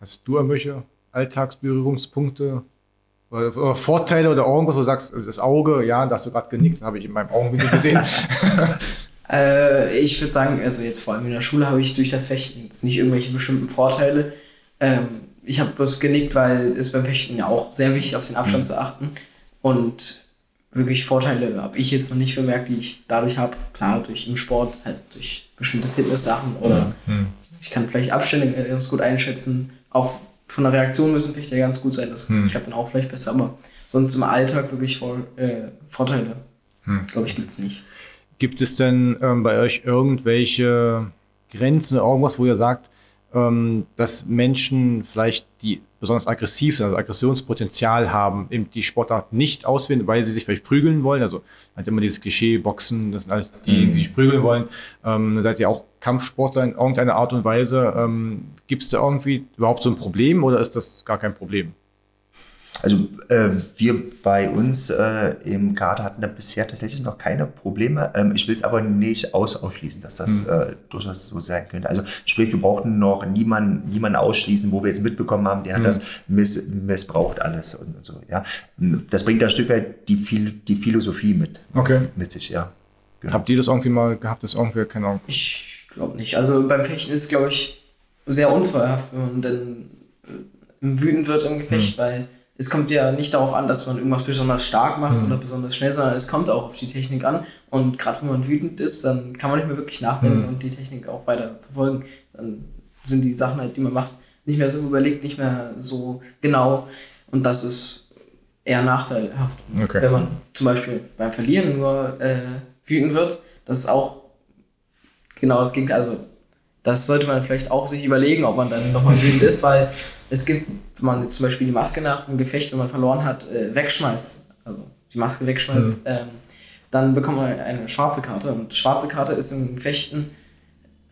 Hast du irgendwelche Alltagsberührungspunkte oder, Vorteile oder irgendwas, wo du sagst, das Auge, ja, da hast du gerade genickt, habe ich in meinem Augenwinkel gesehen. äh, ich würde sagen, also jetzt vor allem in der Schule habe ich durch das Fechten jetzt nicht irgendwelche bestimmten Vorteile. Ähm, ich habe bloß genickt, weil es beim Fechten ja auch sehr wichtig auf den Abstand mhm. zu achten. Und wirklich Vorteile habe ich jetzt noch nicht bemerkt, die ich dadurch habe. Klar, durch im Sport, halt durch bestimmte Fitness-Sachen oder mhm. ich kann vielleicht Abstände ganz gut einschätzen auch von der Reaktion müssen vielleicht ja ganz gut sein. Das hm. ich habe dann auch vielleicht besser, aber sonst im Alltag wirklich vor, äh, Vorteile, hm. glaube ich, gibt es nicht. Gibt es denn ähm, bei euch irgendwelche Grenzen oder irgendwas, wo ihr sagt, ähm, dass Menschen vielleicht, die besonders aggressiv sind, also Aggressionspotenzial haben, eben die Sportart nicht auswählen, weil sie sich vielleicht prügeln wollen. Also hat immer dieses Klischee, Boxen, das sind alles die, die sich prügeln wollen. Ähm, dann seid ihr auch Kampfsportler in irgendeiner Art und Weise. Ähm, Gibt es da irgendwie überhaupt so ein Problem oder ist das gar kein Problem? Also äh, wir bei uns äh, im Kader hatten da bisher tatsächlich noch keine Probleme. Ähm, ich will es aber nicht aus ausschließen, dass das mhm. äh, durchaus so sein könnte. Also sprich, wir brauchten noch niemanden, niemanden ausschließen, wo wir jetzt mitbekommen haben, der hat mhm. das miss, missbraucht alles und, und, so. Ja, das bringt ein Stück weit die, die Philosophie mit, okay. mit sich. Ja. Genau. Habt ihr das irgendwie mal gehabt, dass irgendwer keine Ahnung? Ich glaube nicht. Also beim Fechten ist es glaube ich sehr unfeuerhaft, wenn man dann äh, wütend wird im Gefecht, mhm. weil es kommt ja nicht darauf an, dass man irgendwas besonders stark macht mhm. oder besonders schnell, sondern es kommt auch auf die Technik an. Und gerade wenn man wütend ist, dann kann man nicht mehr wirklich nachdenken mhm. und die Technik auch weiter verfolgen. Dann sind die Sachen halt, die man macht, nicht mehr so überlegt, nicht mehr so genau. Und das ist eher nachteilhaft. Okay. Wenn man zum Beispiel beim Verlieren nur äh, wütend wird, das ist auch genau das Gegenteil. Also das sollte man vielleicht auch sich überlegen, ob man dann nochmal wütend ist, weil es gibt, wenn man jetzt zum Beispiel die Maske nach einem Gefecht, wenn man verloren hat, äh, wegschmeißt, also die Maske wegschmeißt, mhm. ähm, dann bekommt man eine schwarze Karte. Und schwarze Karte ist im Gefechten,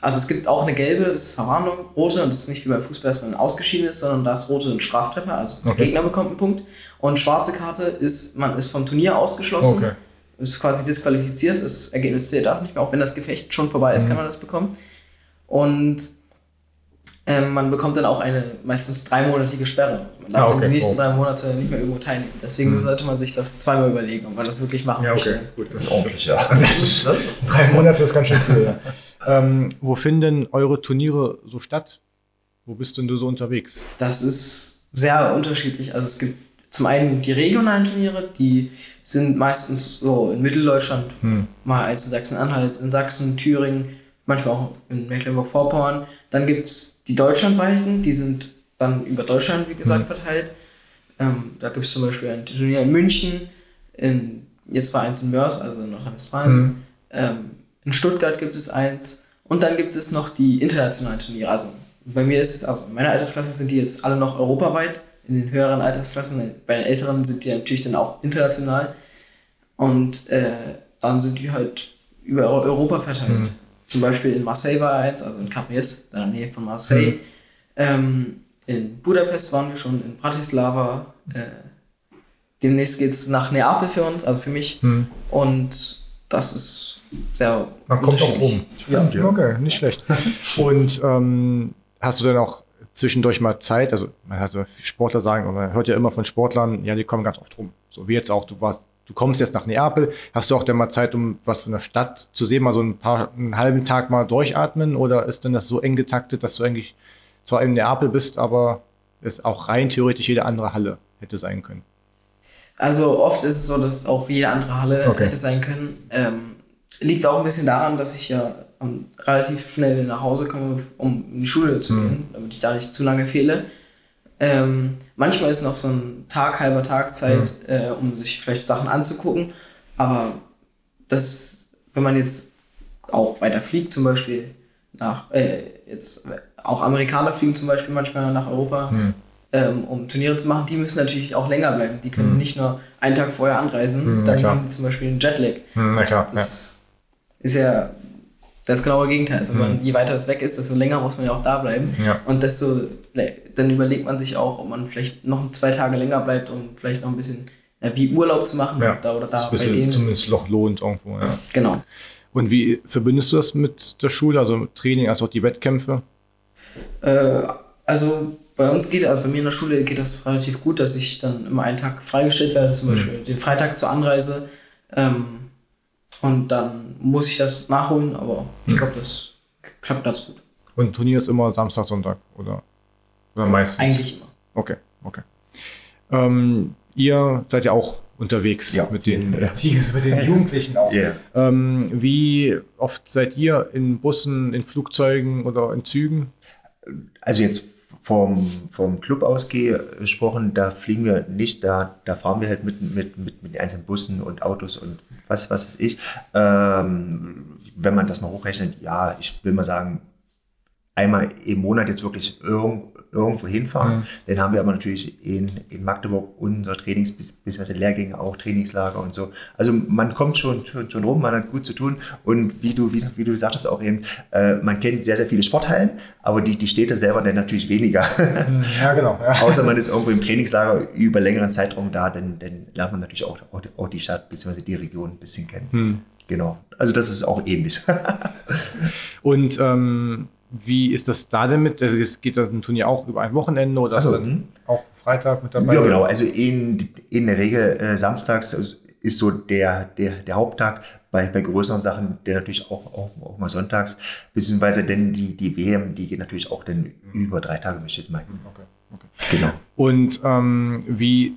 also es gibt auch eine gelbe, ist Verwarnung, rote, und es ist nicht wie beim Fußball, dass man ausgeschieden ist, sondern da ist rote ein Straftreffer, also okay. der Gegner bekommt einen Punkt. Und schwarze Karte ist, man ist vom Turnier ausgeschlossen. Okay. Ist quasi disqualifiziert, das Ergebnis zählt auch nicht mehr, auch wenn das Gefecht schon vorbei ist, mhm. kann man das bekommen. Und ähm, man bekommt dann auch eine meistens dreimonatige Sperre. Man darf ah, okay. dann die nächsten oh. drei Monate nicht mehr irgendwo teilnehmen. Deswegen mhm. sollte man sich das zweimal überlegen, ob man das wirklich machen ja, okay. möchte. Gut, das ist ordentlich, ja. Das ist, das drei Monate ist ganz schön viel. Ja. ähm, wo finden eure Turniere so statt? Wo bist denn du so unterwegs? Das ist sehr unterschiedlich. Also es gibt zum einen die regionalen Turniere, die sind meistens so in Mitteldeutschland, hm. mal eins in Sachsen-Anhalt, in Sachsen, Thüringen, manchmal auch in Mecklenburg-Vorpommern. Dann gibt es die deutschlandweiten, die sind dann über Deutschland, wie gesagt, mhm. verteilt. Ähm, da gibt es zum Beispiel ein Turnier in München, in, jetzt war eins in Mörs, also in Nordrhein-Westfalen. Mhm. Ähm, in Stuttgart gibt es eins. Und dann gibt es noch die internationalen Turniere. Also bei mir ist es, also in meiner Altersklasse sind die jetzt alle noch europaweit. In den höheren Altersklassen, bei den älteren sind die natürlich dann auch international. Und äh, dann sind die halt über Europa verteilt. Mhm. Zum Beispiel in Marseille war er jetzt, also in Capriès, in der Nähe von Marseille. Mhm. Ähm, in Budapest waren wir schon, in Bratislava. Äh, demnächst geht es nach Neapel für uns, also für mich. Hm. Und das ist sehr Man kommt auch rum. Ja. Okay, nicht schlecht. Und ähm, hast du denn auch zwischendurch mal Zeit? Also, man hat so Sportler sagen, oder man hört ja immer von Sportlern, ja, die kommen ganz oft rum. So wie jetzt auch, du warst, du kommst jetzt nach Neapel. Hast du auch dann mal Zeit, um was von der Stadt zu sehen, mal so ein paar, einen halben Tag mal durchatmen? Oder ist denn das so eng getaktet, dass du eigentlich zwar in Neapel bist, aber es auch rein theoretisch jede andere Halle hätte sein können? Also oft ist es so, dass auch jede andere Halle Okay. hätte sein können. Ähm, liegt auch ein bisschen daran, dass ich ja ähm, relativ schnell nach Hause komme, um in die Schule zu gehen, damit ich da nicht zu lange fehle. Ähm, manchmal ist noch so ein Tag, halber Tag Zeit, äh, um sich vielleicht Sachen anzugucken. Aber das, wenn man jetzt auch weiter fliegt, zum Beispiel nach, äh, jetzt auch Amerikaner fliegen zum Beispiel manchmal nach Europa, ähm, um Turniere zu machen, die müssen natürlich auch länger bleiben. Die können nicht nur einen Tag vorher anreisen, Hm, na dann klar. haben die zum Beispiel einen Jetlag. na klar, Das ist ja das genaue Gegenteil. Also man, je weiter es weg ist, desto länger muss man ja auch da bleiben. Ja. Und desto, dann überlegt man sich auch, ob man vielleicht noch zwei Tage länger bleibt und vielleicht noch ein bisschen ja, wie Urlaub zu machen ja. da oder da Das bei bisschen denen. zumindest noch lohnt irgendwo, ja. Genau. Und wie verbindest du das mit der Schule, also mit Training, als auch die Wettkämpfe? Äh, also bei uns geht, also bei mir in der Schule geht das relativ gut, dass ich dann immer einen Tag freigestellt werde, Mhm. zum Beispiel den Freitag zur Anreise. Ähm, und dann muss ich das nachholen, aber ich glaube, das klappt ganz gut. Und Turnier ist immer Samstag, Sonntag, oder? Oder meistens? Eigentlich immer. Okay, okay. Ähm, ihr seid ja auch unterwegs Ja. mit den Ja. Teams, mit den Jugendlichen auch. Ja. Ähm, wie oft seid ihr in Bussen, in Flugzeugen oder in Zügen? Also jetzt vom, vom Club aus gesprochen, da fliegen wir nicht, da, da fahren wir halt mit, mit, mit, mit den einzelnen Bussen und Autos und was, was weiß ich. Ähm, wenn man das mal hochrechnet, ja, ich will mal sagen, einmal im Monat jetzt wirklich irgend, irgendwo hinfahren. Mhm. Dann haben wir aber natürlich in, in Magdeburg unser Trainings- bzw. Lehrgänge, auch Trainingslager und so. Also man kommt schon, schon, schon rum, man hat gut zu tun. Und wie du, wie, wie du sagtest auch eben, äh, man kennt sehr, sehr viele Sporthallen, aber die, die Städte selber dann natürlich weniger. Ja, genau. Ja. Außer man ist irgendwo im Trainingslager über längeren Zeitraum da, dann, dann lernt man natürlich auch, auch, die- auch die Stadt bzw. die Region ein bisschen kennen. Hm. Genau. Also das ist auch ähnlich. Und ähm, wie ist das da denn mit? Also es geht das ein Turnier auch über ein Wochenende oder Ach so, ist dann hm. auch Freitag mit dabei? Ja, genau. Also in, in der Regel äh, samstags ist so der, der, der Haupttag. Bei, bei größeren Sachen, der natürlich auch, auch, auch mal sonntags, beziehungsweise denn die, die WM, die geht natürlich auch dann über drei Tage, möchte ich jetzt meinen. Okay, okay. Genau. Und ähm, wie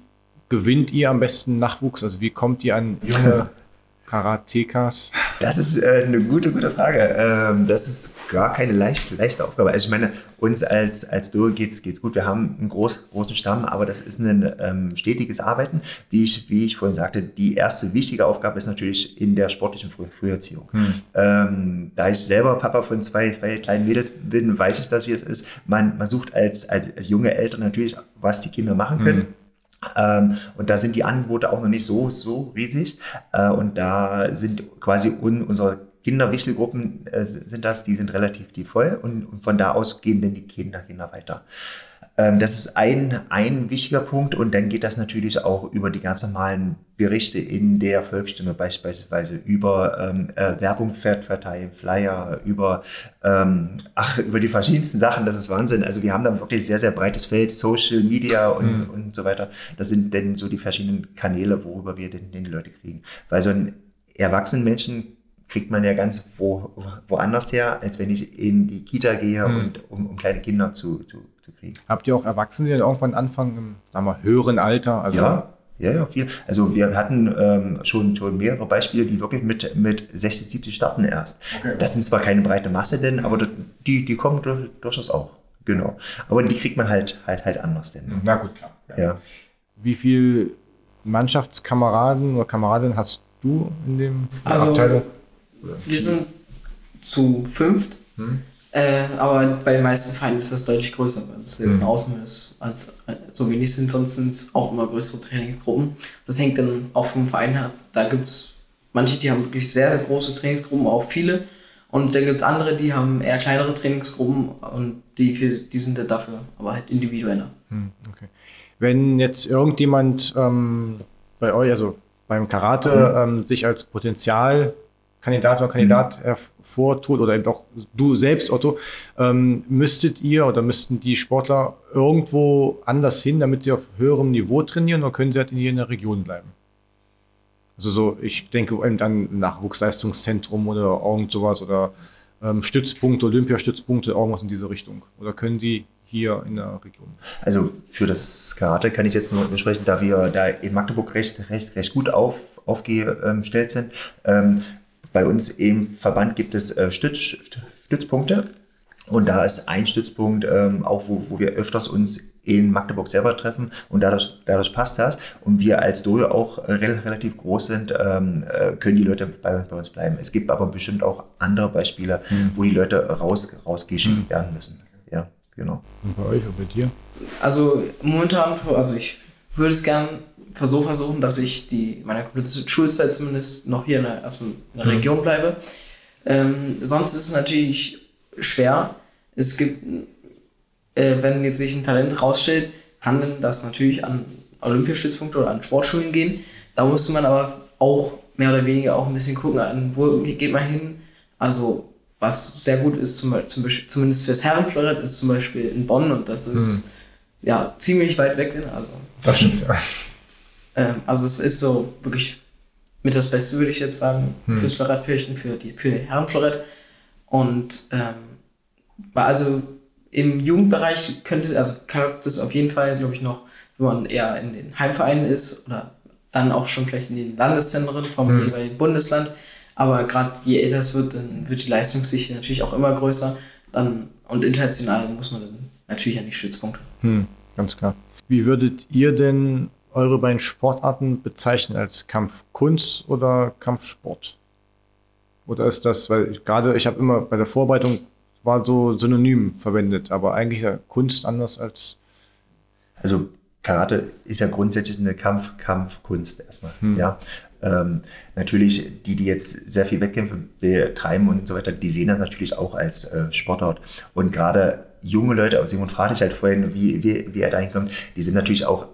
gewinnt ihr am besten Nachwuchs? Also wie kommt ihr an junge Karatekas? Das ist äh, eine gute, gute Frage. Ähm, das ist gar keine leicht, leichte Aufgabe. Also ich meine, uns als, als Duo geht's, geht's gut. Wir haben einen groß, großen Stamm, aber das ist ein ähm, stetiges Arbeiten. Wie ich, wie ich vorhin sagte, die erste wichtige Aufgabe ist natürlich in der sportlichen Früh Früherziehung. Ähm, da ich selber Papa von zwei, zwei kleinen Mädels bin, weiß ich das, wie es ist. Man, man sucht als, als, als junge Eltern natürlich, was die Kinder machen können. Ähm, und da sind die Angebote auch noch nicht so, so riesig. Äh, und da sind quasi un, unsere Kinderwichtelgruppen äh, sind das, die sind relativ die voll und, von da aus gehen dann die Kinder, Kinder weiter. Ähm, das ist ein, ein wichtiger Punkt und dann geht das natürlich auch über die ganz normalen Berichte in der Volksstimme, beispielsweise über ähm, äh, Werbung ver- verteilen, Flyer, über, ähm, ach, über die verschiedensten Sachen, das ist Wahnsinn. Also wir haben da wirklich sehr, sehr breites Feld, Social Media und, und so weiter. Das sind dann so die verschiedenen Kanäle, worüber wir den, den die Leute kriegen. Weil so einen erwachsenen Menschen kriegt man ja ganz wo, woanders her, als wenn ich in die Kita gehe, und, um, um kleine Kinder zu, zu, zu kriegen. Habt ihr auch Erwachsene, die irgendwann anfangen im sagen wir, höheren Alter? Also Ja, ja, ja, viel. Also wir hatten ähm, schon, schon mehrere Beispiele, die wirklich mit, mit 60, 70 starten erst. Okay. Das sind zwar keine breite Masse denn, aber das- die, die kommen durch, durchaus auch. Genau. Aber die kriegt man halt halt halt anders denn. Na gut, klar. Ja. Wie viel Mannschaftskameraden oder Kameradinnen hast du in dem Also- Abteilung? Wir sind zu fünft. Hm. Äh, aber bei den meisten Vereinen ist das deutlich größer, weil es jetzt mhm. Außen ist, als, so wenig sind, sonst sind es auch immer größere Trainingsgruppen. Das hängt dann auch vom Verein her. Da gibt es manche, die haben wirklich sehr, große Trainingsgruppen, auch viele. Und dann gibt es andere, die haben eher kleinere Trainingsgruppen und die, die sind dann dafür, aber halt individueller. Hm, okay. Wenn jetzt irgendjemand ähm, bei euch, also beim Karate, mhm. ähm, sich als Potenzialkandidat oder Kandidat mhm. hervortut oder eben auch du selbst, Otto, ähm, müsstet ihr oder müssten die Sportler irgendwo anders hin, damit sie auf höherem Niveau trainieren oder können sie halt in der Region bleiben? Also so, ich denke dann Nachwuchsleistungszentrum oder irgend sowas oder ähm, Stützpunkte, Olympiastützpunkte, irgendwas in diese Richtung. Oder können die hier in der Region? Also für das Karate kann ich jetzt nur sprechen, da wir da in Magdeburg recht, recht, recht gut auf, aufgestellt sind. Ähm, bei uns im Verband gibt es äh, Stütz, Stützpunkte und da ist ein Stützpunkt, ähm, auch wo, wo wir öfters uns in Magdeburg selber treffen und dadurch, dadurch passt das. Und wir als Dojo auch relativ groß sind, ähm, äh, können die Leute bei, bei, uns bleiben. Es gibt aber bestimmt auch andere Beispiele, mhm. wo die Leute raus, rausgeschickt mhm. werden müssen. Ja, genau. Und bei euch und bei dir? Also momentan, also ich würde es gerne so versuchen, dass ich die, meine komplette Schulzeit zumindest noch hier in der, erstmal in der mhm. Region bleibe. Ähm, sonst ist es natürlich schwer. Es gibt, äh, wenn jetzt sich ein Talent rausstellt, kann das natürlich an Olympiastützpunkte oder an Sportschulen gehen. Da musste man aber auch mehr oder weniger auch ein bisschen gucken, an wo geht man hin. Also was sehr gut ist, zum, zum zumindest fürs Herrenflorett, ist zum Beispiel in Bonn und das ist hm. ja ziemlich weit weg. Also, das stimmt, ja. Ähm, also es ist so wirklich mit das Beste, würde ich jetzt sagen, hm. fürs Florettfirchen, für die für Herrenflorett. Und ähm, also im Jugendbereich könnte, also klappt es auf jeden Fall, glaube ich, noch, wenn man eher in den Heimvereinen ist oder dann auch schon vielleicht in den Landeszentren vom mhm. jeweiligen Bundesland. Aber gerade je älter es wird, dann wird die Leistungssicht natürlich auch immer größer. Dann, und international muss man dann natürlich an die Stützpunkte. Hm, ganz klar. Wie würdet ihr denn eure beiden Sportarten bezeichnen als Kampfkunst oder Kampfsport? Oder ist das, weil gerade ich habe immer bei der Vorbereitung war so synonym verwendet, aber eigentlich ja Kunst anders als. Also Karate ist ja grundsätzlich eine Kampf, Kampfkunst erstmal. Hm. Ja. Ähm, natürlich, die, die jetzt sehr viel Wettkämpfe betreiben und so weiter, die sehen das natürlich auch als äh, Sportart. Und gerade junge Leute, aus Simon fragte ich halt vorhin, wie, wie, wie er da hinkommt, die sind natürlich auch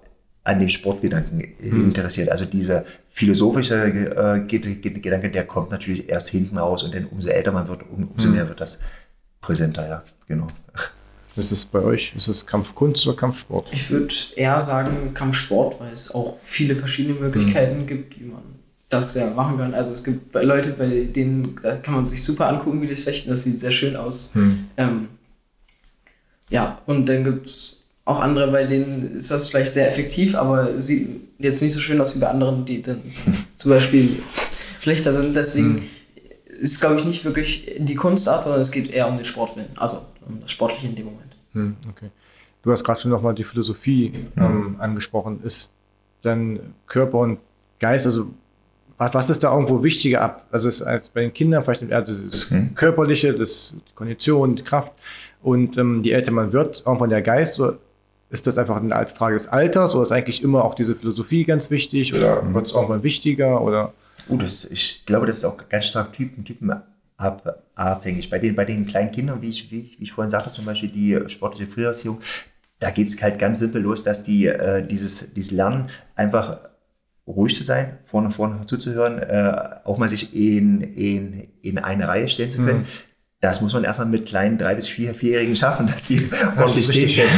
an dem Sportgedanken hm. interessiert. Also dieser philosophische äh, Gedanke, der kommt natürlich erst hinten raus und dann umso älter man wird, um, umso hm. mehr wird das präsenter, ja, genau. Ist es bei euch, ist es Kampfkunst oder Kampfsport? Ich würde eher sagen Kampfsport, weil es auch viele verschiedene Möglichkeiten hm. gibt, wie man das ja machen kann. Also es gibt Leute, bei denen da kann man sich super angucken, wie die fechten, das sieht sehr schön aus. Hm. Ähm, ja, und dann gibt es auch andere, bei denen ist das vielleicht sehr effektiv, aber sieht jetzt nicht so schön aus wie bei anderen, die dann zum Beispiel schlechter sind. Deswegen hm. ist, glaube ich, nicht wirklich die Kunstart, sondern es geht eher um den Sportwillen, also um das Sportliche in dem Moment. Hm, okay. Du hast gerade schon nochmal die Philosophie ähm, angesprochen. Ist dann Körper und Geist, also was ist da irgendwo wichtiger ab? Also ist als bei den Kindern vielleicht eher das mhm. Körperliche, das, die Kondition, die Kraft. Und ähm, je älter man wird, irgendwann der Geist, oder ist das einfach eine Frage des Alters oder ist eigentlich immer auch diese Philosophie ganz wichtig oder mhm. wird es auch mal wichtiger? Oder? Oh, das, ich glaube, das ist auch ganz stark Typen, Typen ab, abhängig. Bei den, bei den kleinen Kindern, wie ich, wie, ich, wie ich vorhin sagte, zum Beispiel die sportliche Früherziehung, da geht es halt ganz simpel los, dass die äh, dieses, dieses Lernen einfach ruhig zu sein, vorne vorne zuzuhören, äh, auch mal sich in, in, in eine Reihe stellen zu können. Mhm das muss man erstmal mit kleinen drei bis vier, vierjährigen schaffen, dass die ordentlich stehen.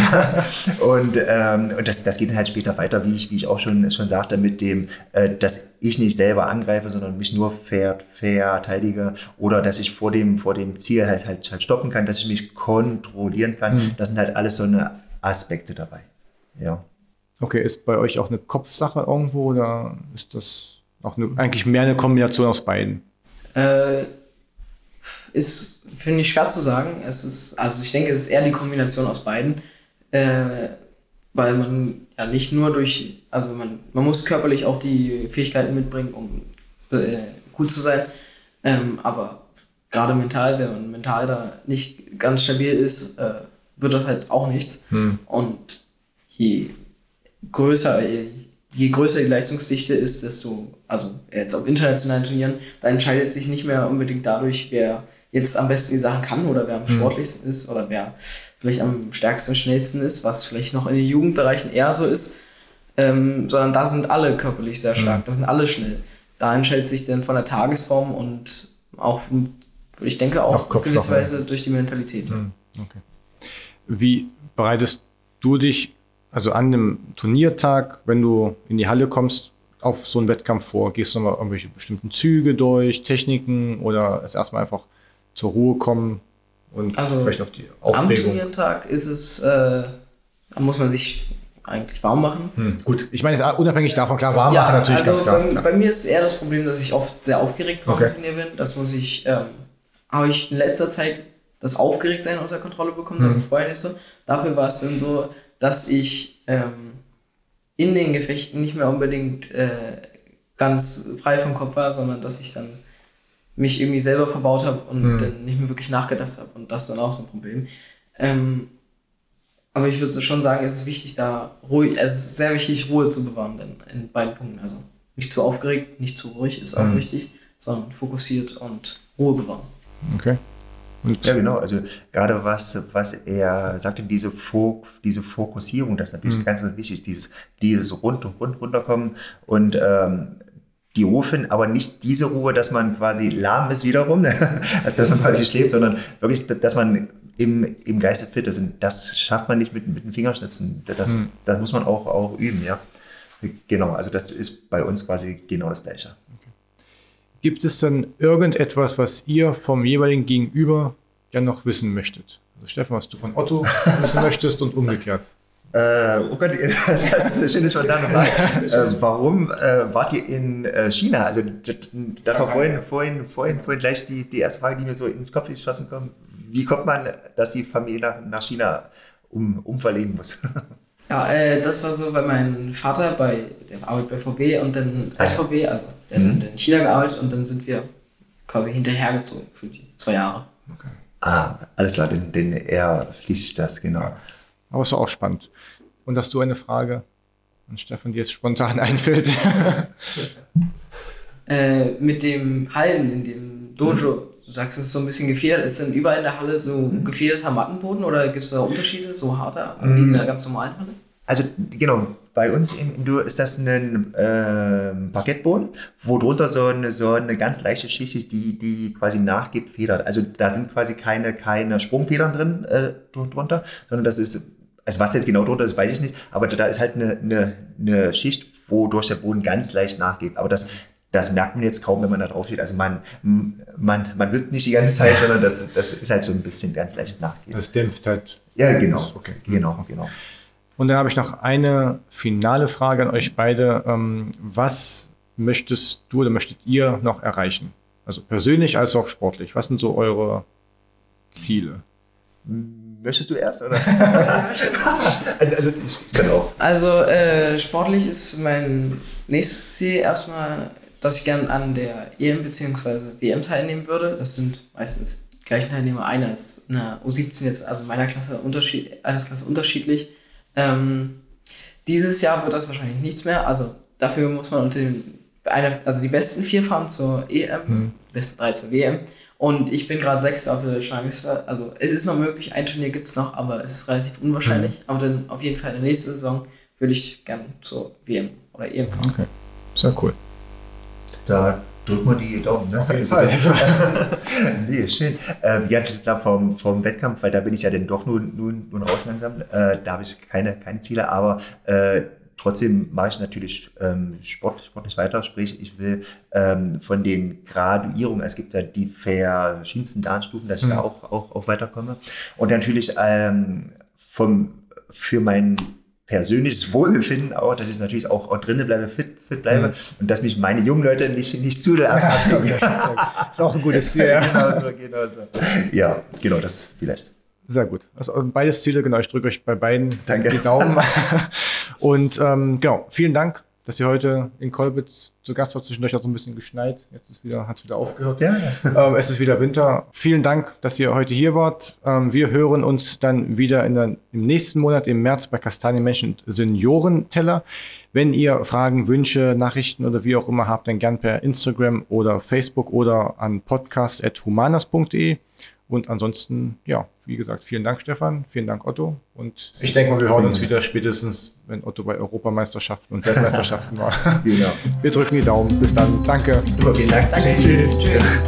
und ähm, und das, das geht dann halt später weiter, wie ich, wie ich auch schon, schon sagte, mit dem, äh, dass ich nicht selber angreife, sondern mich nur ver, verteidige oder dass ich vor dem, vor dem Ziel halt, halt, halt stoppen kann, dass ich mich kontrollieren kann. Mhm. Das sind halt alles so eine Aspekte dabei. Ja. Okay, ist bei euch auch eine Kopfsache irgendwo oder ist das auch eine, eigentlich mehr eine Kombination aus beiden? Äh, ist finde ich schwer zu sagen. Es ist, also ich denke, es ist eher die Kombination aus beiden, äh, weil man ja nicht nur durch, also man, man muss körperlich auch die Fähigkeiten mitbringen, um äh, gut zu sein, ähm, aber gerade mental, wenn man mental da nicht ganz stabil ist, äh, wird das halt auch nichts. Hm. Und je größer, je, je größer die Leistungsdichte ist, desto, also jetzt auf internationalen Turnieren, da entscheidet sich nicht mehr unbedingt dadurch, wer jetzt am besten die Sachen kann oder wer am sportlichsten ist oder wer vielleicht am stärksten, schnellsten ist, was vielleicht noch in den Jugendbereichen eher so ist, ähm, sondern da sind alle körperlich sehr stark, da sind alle schnell. Da entscheidet sich dann von der Tagesform und auch, ich denke auch gewisserweise durch die Mentalität. Hm, Okay. Wie bereitest du dich also an einem Turniertag, wenn du in die Halle kommst, auf so einen Wettkampf vor? Gehst du mal irgendwelche bestimmten Züge durch, Techniken oder ist erstmal einfach zur Ruhe kommen und Also, vielleicht auf die Am Aufregung? Turniertag ist es, äh, da muss man sich eigentlich warm machen. Hm, gut, ich meine, unabhängig davon, klar, warm machen natürlich also ganz klar. bei, klar. bei mir ist eher das Problem, dass ich oft sehr aufgeregt vor Okay. dem Turnier bin. Das muss ich, ähm, habe ich in letzter Zeit das Aufgeregtsein unter Kontrolle bekommen, war vorher nicht so. Dafür war es dann so, dass ich ähm, in den Gefechten nicht mehr unbedingt äh, ganz frei vom Kopf war, sondern dass ich dann mich irgendwie selber verbaut habe und Mhm. dann nicht mehr wirklich nachgedacht habe. Und das ist dann auch so ein Problem. Ähm, aber ich würde schon sagen, es ist wichtig, da ruhig, es ist sehr wichtig, Ruhe zu bewahren denn in beiden Punkten. Also nicht zu aufgeregt, nicht zu ruhig, ist auch Mhm. wichtig, sondern fokussiert und Ruhe bewahren. Okay. Und Ja, genau. Also gerade was, was er sagte, diese, Fok diese Fokussierung, das ist natürlich Mhm. ganz wichtig, dieses, dieses rund und rund runterkommen und ähm, die Ruhe finden, aber nicht diese Ruhe, dass man quasi lahm ist wiederum, dass man quasi schläft, sondern wirklich, dass man im, im Geiste fit ist. Und das schafft man nicht mit, mit den Fingerschnipsen. Das, Mhm. das muss man auch, auch üben, ja. Genau, also das ist bei uns quasi genau das Gleiche. Gibt es denn irgendetwas, was ihr vom jeweiligen Gegenüber ja noch wissen möchtet? Also Stefan, was du von Otto wissen möchtest und umgekehrt. Äh, oh Gott, das ist eine schöne spontane Frage. äh, warum äh, wart ihr in äh, China? Also das, war vorhin, vorhin, vorhin, vorhin gleich die, die erste Frage, die mir so in den Kopf geschossen kommt. Wie kommt man, dass die Familie nach, nach China um, umverlegen muss? Ja, äh, das war so, weil mein Vater bei, der arbeitet bei VW und dann Ah. SVW, also der hat dann in China gearbeitet und dann sind wir quasi hinterhergezogen für die zwei Jahre. ah, alles klar, denn, denn er fließt das, genau. Aber es war auch spannend. Und hast du eine Frage an Stefan, die jetzt spontan einfällt? Äh, mit dem Hallen in dem Dojo, du sagst, es ist so ein bisschen gefedert, ist denn überall in der Halle so gefederter Mattenboden oder gibt es da Unterschiede, so harter, wie in der ganz normalen Halle? Also genau, bei uns im Indoor ist das ein ähm, Parkettboden, wo drunter so eine, so eine ganz leichte Schicht ist, die, die quasi nachgibt, federt. Also da sind quasi keine, keine Sprungfedern drin äh, drun- drunter, sondern das ist, also was jetzt genau drunter ist, weiß ich nicht, aber da ist halt eine, eine, eine Schicht, wodurch der Boden ganz leicht nachgibt. Aber das, das merkt man jetzt kaum, wenn man da drauf steht. Also man, man, man wirkt nicht die ganze Zeit, sondern das, das ist halt so ein bisschen ganz leichtes Nachgeben. Das dämpft halt. Ja, genau. Okay. Genau, genau. Und dann habe ich noch eine finale Frage an euch beide. Ähm, was möchtest du oder möchtet ihr noch erreichen? Also persönlich als auch sportlich. Was sind so eure Ziele? Möchtest du erst, oder? also, also ich kann auch. Also äh, sportlich ist mein nächstes Ziel erstmal, dass ich gern an der EM bzw. WM teilnehmen würde. Das sind meistens die gleichen Teilnehmer. Einer ist in der U17 jetzt, also in meiner Klasse unterschied Altersklasse unterschiedlich. Ähm, dieses Jahr wird das wahrscheinlich nichts mehr. Also dafür muss man unter den eine, also die besten vier fahren zur EM, die besten drei zur WM. Und ich bin gerade Sechster auf der Rangliste. Also es ist noch möglich, ein Turnier gibt es noch, aber es ist relativ unwahrscheinlich. Aber dann auf jeden Fall in der nächsten Saison würde ich gern zur WM oder EM fahren. Okay. Sehr cool. Da drücken wir die Daumen. Ne? Auf jeden Fall. nee, schön. Äh, ja, klar, vom, vom Wettkampf, weil da bin ich ja dann doch nun, nun, nun raus langsam. Äh, da habe ich keine, keine Ziele, aber äh, trotzdem mache ich natürlich ähm, Sport, sportlich weiter. Sprich, ich will ähm, von den Graduierungen, es gibt ja die verschiedensten Lernstufen, dass ich da auch, auch, auch weiterkomme. Und natürlich ähm, vom, für mein persönliches Wohlbefinden auch, dass ich natürlich auch, auch drinnen bleibe, fit, fit bleibe und dass mich meine jungen Leute nicht, nicht zu doll abkriegen. Ist auch ein gutes Ziel, ja. genau so, genau so. Ja, genau, das vielleicht. Sehr gut. Also beides Ziele, genau. Ich drücke euch bei beiden Danke. die Daumen. Und ähm, genau, vielen Dank, dass ihr heute in Kolbitz zu Gast war. Zwischendurch hat so ein bisschen geschneit. Jetzt ist wieder, hat es wieder aufgehört. Ja. Ähm, es ist wieder Winter. Vielen Dank, dass ihr heute hier wart. Ähm, wir hören uns dann wieder in der, im nächsten Monat, im März, bei Kastanienmenschen Seniorenteller. Wenn ihr Fragen, Wünsche, Nachrichten oder wie auch immer habt, dann gern per Instagram oder Facebook oder an podcast.humanas.de. Und ansonsten, ja, wie gesagt, vielen Dank, Stefan. Vielen Dank, Otto. Und ich denke mal, wir hören uns wieder spätestens, wenn Otto bei Europameisterschaften und Weltmeisterschaften war. Genau. Wir drücken die Daumen. Bis dann. Danke. Vielen Dank. Danke. Tschüss. Tschüss.